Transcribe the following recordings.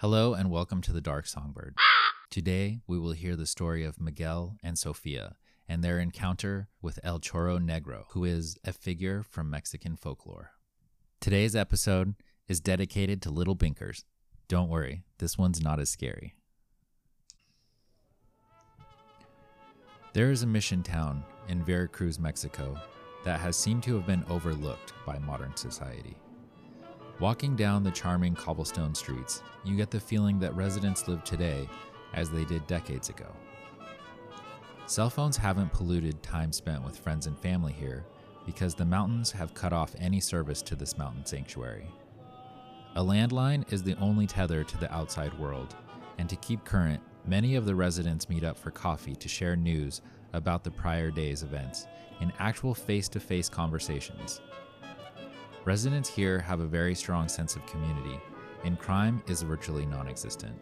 Hello and welcome to the Dark Songbird. Today we will hear the story of Miguel and Sofia and their encounter with El Charro Negro, who is a figure from Mexican folklore. Today's episode is dedicated to little binkers. Don't worry, this one's not as scary. There is a mission town in Veracruz, Mexico, that has seemed to have been overlooked by modern society. Walking down the charming cobblestone streets, you get the feeling that residents live today as they did decades ago. Cell phones haven't polluted time spent with friends and family here because the mountains have cut off any service to this mountain sanctuary. A landline is the only tether to the outside world, and to keep current, many of the residents meet up for coffee to share news about the prior day's events in actual face to face conversations. Residents here have a very strong sense of community, and crime is virtually non existent.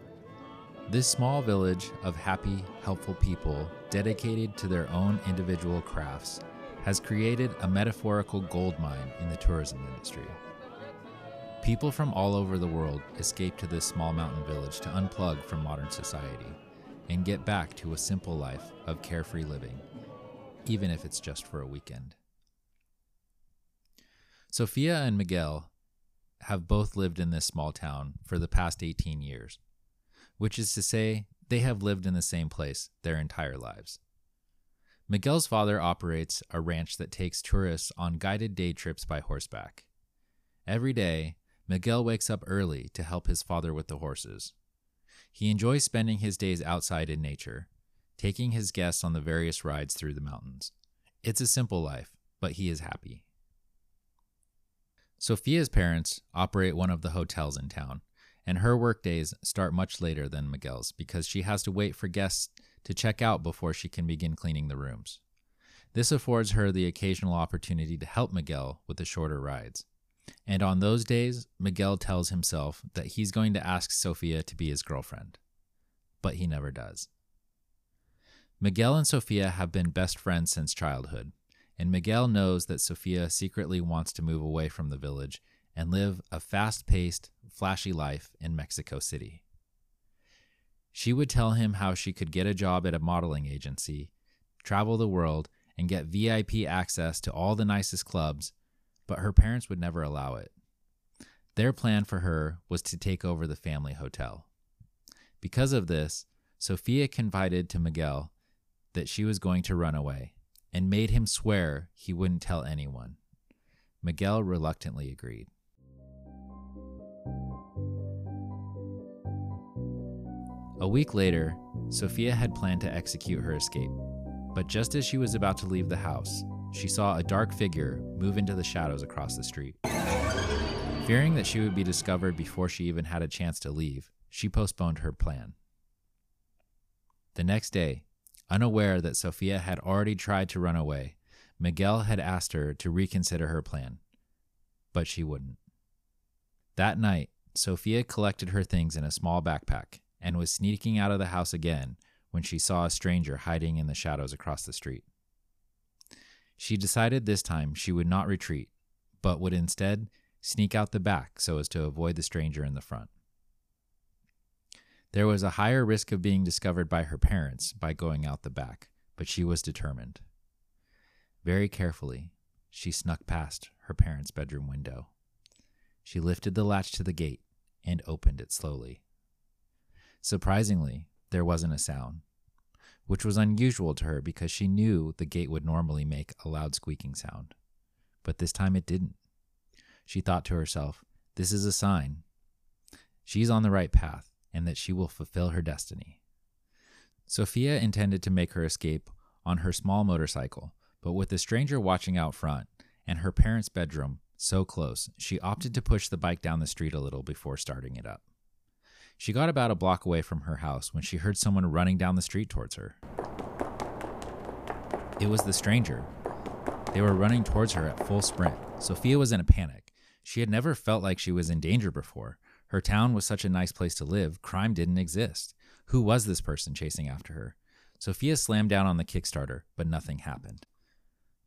This small village of happy, helpful people dedicated to their own individual crafts has created a metaphorical gold mine in the tourism industry. People from all over the world escape to this small mountain village to unplug from modern society and get back to a simple life of carefree living, even if it's just for a weekend. Sofia and Miguel have both lived in this small town for the past 18 years, which is to say, they have lived in the same place their entire lives. Miguel's father operates a ranch that takes tourists on guided day trips by horseback. Every day, Miguel wakes up early to help his father with the horses. He enjoys spending his days outside in nature, taking his guests on the various rides through the mountains. It's a simple life, but he is happy. Sofia's parents operate one of the hotels in town, and her workdays start much later than Miguel's because she has to wait for guests to check out before she can begin cleaning the rooms. This affords her the occasional opportunity to help Miguel with the shorter rides. And on those days, Miguel tells himself that he's going to ask Sophia to be his girlfriend. But he never does. Miguel and Sophia have been best friends since childhood, and Miguel knows that Sofia secretly wants to move away from the village and live a fast paced, flashy life in Mexico City. She would tell him how she could get a job at a modeling agency, travel the world, and get VIP access to all the nicest clubs, but her parents would never allow it. Their plan for her was to take over the family hotel. Because of this, Sofia confided to Miguel that she was going to run away and made him swear he wouldn't tell anyone. Miguel reluctantly agreed. A week later, Sofia had planned to execute her escape, but just as she was about to leave the house, she saw a dark figure move into the shadows across the street. Fearing that she would be discovered before she even had a chance to leave, she postponed her plan. The next day, Unaware that Sofia had already tried to run away, Miguel had asked her to reconsider her plan, but she wouldn't. That night, Sofia collected her things in a small backpack and was sneaking out of the house again when she saw a stranger hiding in the shadows across the street. She decided this time she would not retreat, but would instead sneak out the back so as to avoid the stranger in the front. There was a higher risk of being discovered by her parents by going out the back, but she was determined. Very carefully, she snuck past her parents' bedroom window. She lifted the latch to the gate and opened it slowly. Surprisingly, there wasn't a sound, which was unusual to her because she knew the gate would normally make a loud squeaking sound. But this time it didn't. She thought to herself, This is a sign. She's on the right path and that she will fulfill her destiny. Sophia intended to make her escape on her small motorcycle, but with the stranger watching out front and her parents' bedroom so close, she opted to push the bike down the street a little before starting it up. She got about a block away from her house when she heard someone running down the street towards her. It was the stranger. They were running towards her at full sprint. Sophia was in a panic. She had never felt like she was in danger before, her town was such a nice place to live, crime didn't exist. Who was this person chasing after her? Sophia slammed down on the Kickstarter, but nothing happened.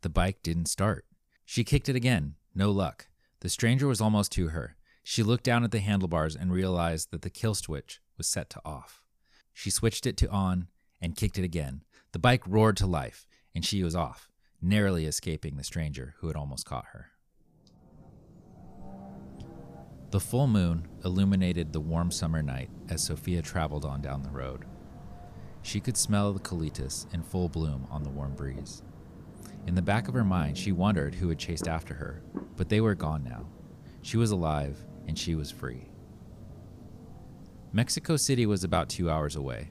The bike didn't start. She kicked it again, no luck. The stranger was almost to her. She looked down at the handlebars and realized that the kill switch was set to off. She switched it to on and kicked it again. The bike roared to life, and she was off, narrowly escaping the stranger who had almost caught her. The full moon illuminated the warm summer night as Sophia traveled on down the road. She could smell the clematis in full bloom on the warm breeze. In the back of her mind, she wondered who had chased after her, but they were gone now. She was alive, and she was free. Mexico City was about two hours away.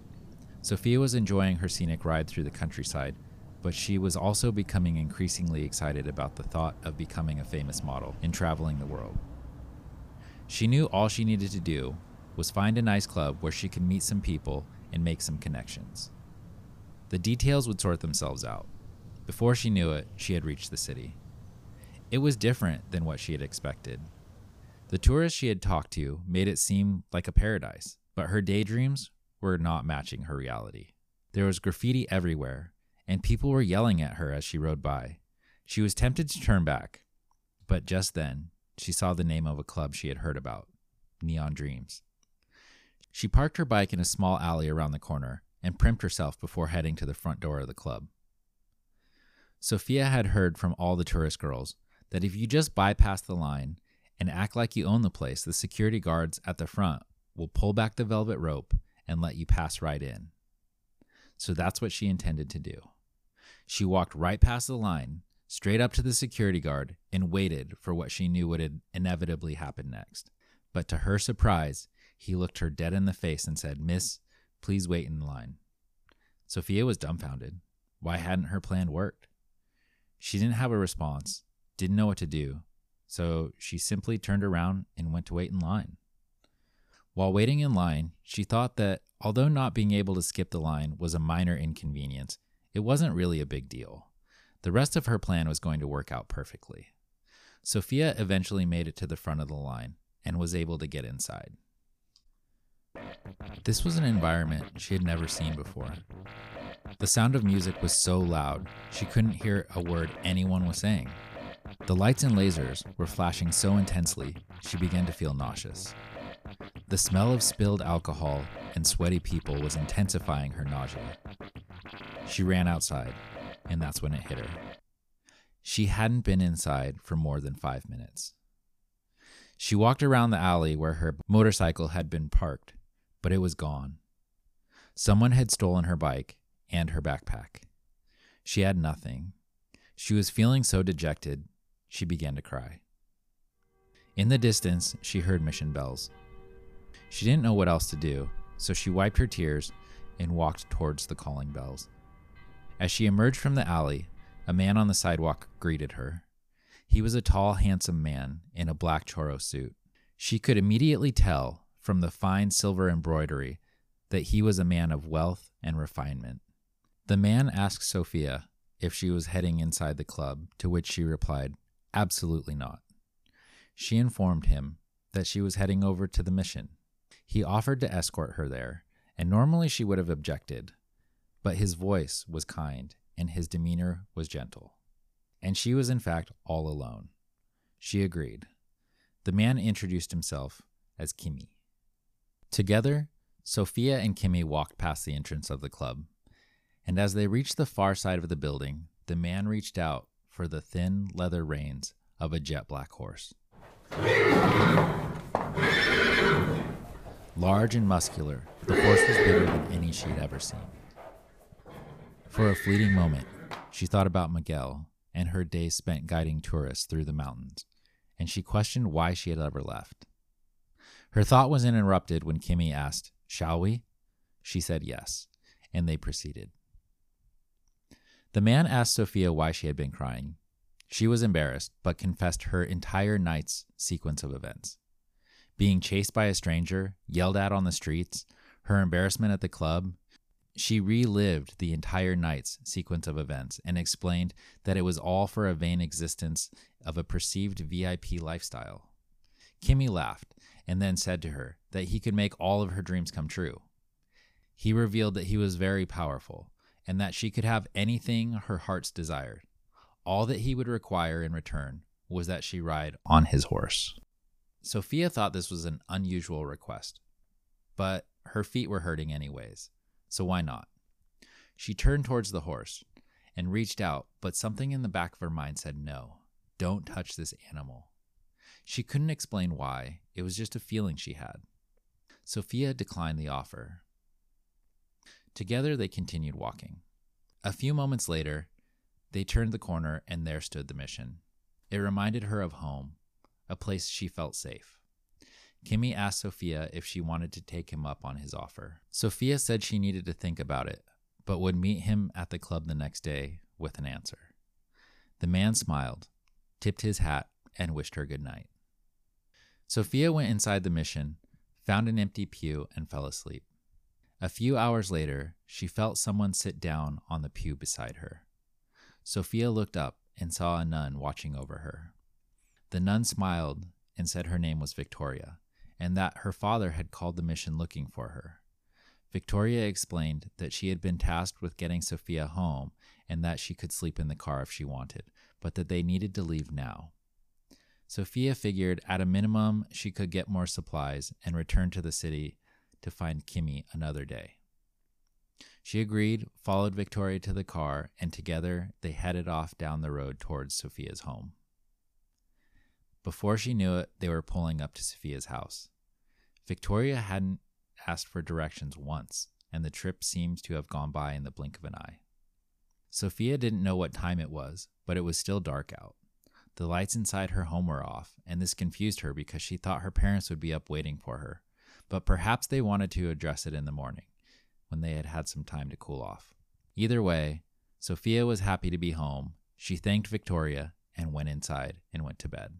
Sophia was enjoying her scenic ride through the countryside, but she was also becoming increasingly excited about the thought of becoming a famous model and traveling the world. She knew all she needed to do was find a nice club where she could meet some people and make some connections. The details would sort themselves out. Before she knew it, she had reached the city. It was different than what she had expected. The tourists she had talked to made it seem like a paradise, but her daydreams were not matching her reality. There was graffiti everywhere, and people were yelling at her as she rode by. She was tempted to turn back, but just then she saw the name of a club she had heard about Neon Dreams. She parked her bike in a small alley around the corner and primped herself before heading to the front door of the club. Sophia had heard from all the tourist girls that if you just bypass the line and act like you own the place, the security guards at the front will pull back the velvet rope and let you pass right in. So that's what she intended to do. She walked right past the line straight up to the security guard and waited for what she knew would inevitably happen next. But to her surprise, he looked her dead in the face and said, Miss, please wait in line. Sophia was dumbfounded. Why hadn't her plan worked? She didn't have a response, didn't know what to do, so she simply turned around and went to wait in line. While waiting in line, she thought that although not being able to skip the line was a minor inconvenience, it wasn't really a big deal. The rest of her plan was going to work out perfectly. Sophia eventually made it to the front of the line and was able to get inside. This was an environment she had never seen before. The sound of music was so loud, she couldn't hear a word anyone was saying. The lights and lasers were flashing so intensely, she began to feel nauseous. The smell of spilled alcohol and sweaty people was intensifying her nausea. She ran outside, and that's when it hit her. She hadn't been inside for more than five minutes. She walked around the alley where her motorcycle had been parked, but it was gone. Someone had stolen her bike and her backpack. She had nothing. She was feeling so dejected, she began to cry. In the distance, she heard mission bells. She didn't know what else to do, so she wiped her tears and walked towards the calling bells. As she emerged from the alley, a man on the sidewalk greeted her. He was a tall, handsome man in a black charro suit. She could immediately tell from the fine silver embroidery that he was a man of wealth and refinement. The man asked Sophia if she was heading inside the club, to which she replied, Absolutely not. She informed him that she was heading over to the mission. He offered to escort her there, and normally she would have objected, but his voice was kind and his demeanor was gentle. And she was, in fact, all alone. She agreed. The man introduced himself as Kimi. Together, Sophia and Kimi walked past the entrance of the club, and as they reached the far side of the building, the man reached out for the thin leather reins of a jet black horse. Large and muscular, the horse was bigger than any she had ever seen. For a fleeting moment, she thought about Miguel and her days spent guiding tourists through the mountains, and she questioned why she had ever left. Her thought was interrupted when Kimmy asked, Shall we? She said yes, and they proceeded. The man asked Sophia why she had been crying. She was embarrassed, but confessed her entire night's sequence of events. Being chased by a stranger, yelled at on the streets, her embarrassment at the club, she relived the entire night's sequence of events and explained that it was all for a vain existence of a perceived VIP lifestyle. Kimmy laughed and then said to her that he could make all of her dreams come true. He revealed that he was very powerful and that she could have anything her heart's desired. All that he would require in return was that she ride on his horse. Sophia thought this was an unusual request, but her feet were hurting anyways, so why not? She turned towards the horse and reached out, but something in the back of her mind said no, don't touch this animal. She couldn't explain why, it was just a feeling she had. Sophia declined the offer. Together they continued walking. A few moments later, they turned the corner and there stood the mission. It reminded her of home, a place she felt safe. Kimmy asked Sophia if she wanted to take him up on his offer. Sophia said she needed to think about it, but would meet him at the club the next day with an answer. The man smiled, tipped his hat, and wished her good night. Sophia went inside the mission, found an empty pew, and fell asleep. A few hours later, she felt someone sit down on the pew beside her. Sophia looked up and saw a nun watching over her. The nun smiled and said her name was Victoria, and that her father had called the mission looking for her. Victoria explained that she had been tasked with getting Sophia home and that she could sleep in the car if she wanted, but that they needed to leave now. Sophia figured at a minimum she could get more supplies and return to the city to find Kimmy another day. She agreed, followed Victoria to the car, and together they headed off down the road towards Sophia's home. Before she knew it, they were pulling up to Sophia's house. Victoria hadn't asked for directions once, and the trip seemed to have gone by in the blink of an eye. Sophia didn't know what time it was, but it was still dark out. The lights inside her home were off, and this confused her because she thought her parents would be up waiting for her. But perhaps they wanted to address it in the morning, when they had had some time to cool off. Either way, Sophia was happy to be home. She thanked Victoria and went inside and went to bed.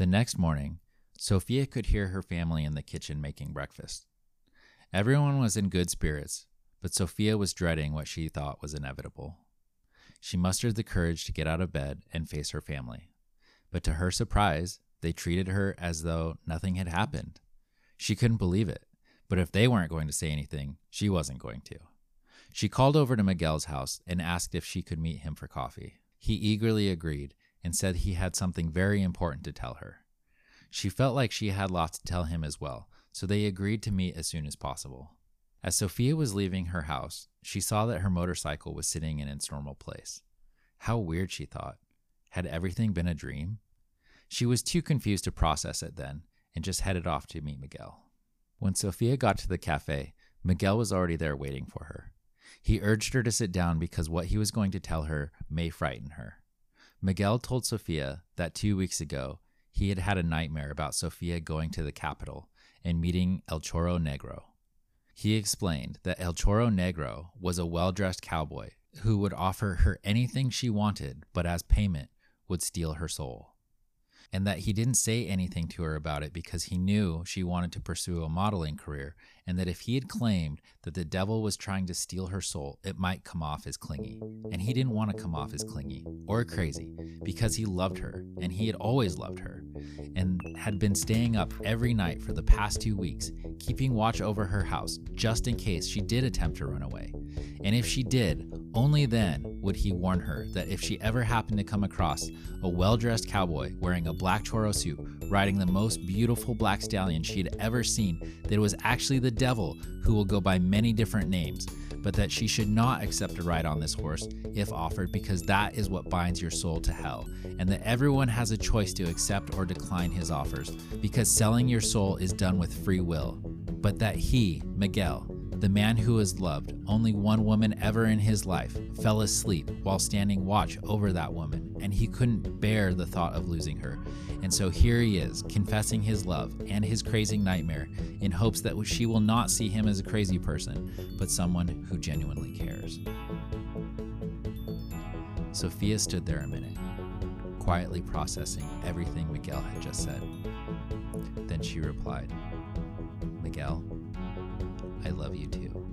The next morning, Sophia could hear her family in the kitchen making breakfast. Everyone was in good spirits, but Sophia was dreading what she thought was inevitable. She mustered the courage to get out of bed and face her family. But to her surprise, they treated her as though nothing had happened. She couldn't believe it, but if they weren't going to say anything, she wasn't going to. She called over to Miguel's house and asked if she could meet him for coffee. He eagerly agreed and said he had something very important to tell her. She felt like she had lots to tell him as well, so they agreed to meet as soon as possible. As Sophia was leaving her house, she saw that her motorcycle was sitting in its normal place. How weird, she thought. Had everything been a dream? She was too confused to process it then and just headed off to meet Miguel. When Sophia got to the cafe, Miguel was already there waiting for her. He urged her to sit down because what he was going to tell her may frighten her. Miguel told Sofia that two weeks ago he had had a nightmare about Sofia going to the capital and meeting El Charro Negro. He explained that El Charro Negro was a well dressed cowboy who would offer her anything she wanted, but as payment would steal her soul and that he didn't say anything to her about it because he knew she wanted to pursue a modeling career, and that if he had claimed that the devil was trying to steal her soul, it might come off as clingy. And he didn't want to come off as clingy or crazy because he loved her, and he had always loved her, and had been staying up every night for the past two weeks, keeping watch over her house just in case she did attempt to run away. And if she did, only then would he warn her that if she ever happened to come across a well dressed cowboy wearing a black charro suit, riding the most beautiful black stallion she had ever seen, that it was actually the devil who will go by many different names, but that she should not accept a ride on this horse if offered because that is what binds your soul to hell, and that everyone has a choice to accept or decline his offers because selling your soul is done with free will, but that he, Miguel, the man who has loved only one woman ever in his life fell asleep while standing watch over that woman, and he couldn't bear the thought of losing her. And so here he is, confessing his love and his crazy nightmare in hopes that she will not see him as a crazy person, but someone who genuinely cares. Sophia stood there a minute, quietly processing everything Miguel had just said. Then she replied, Miguel, I love you too.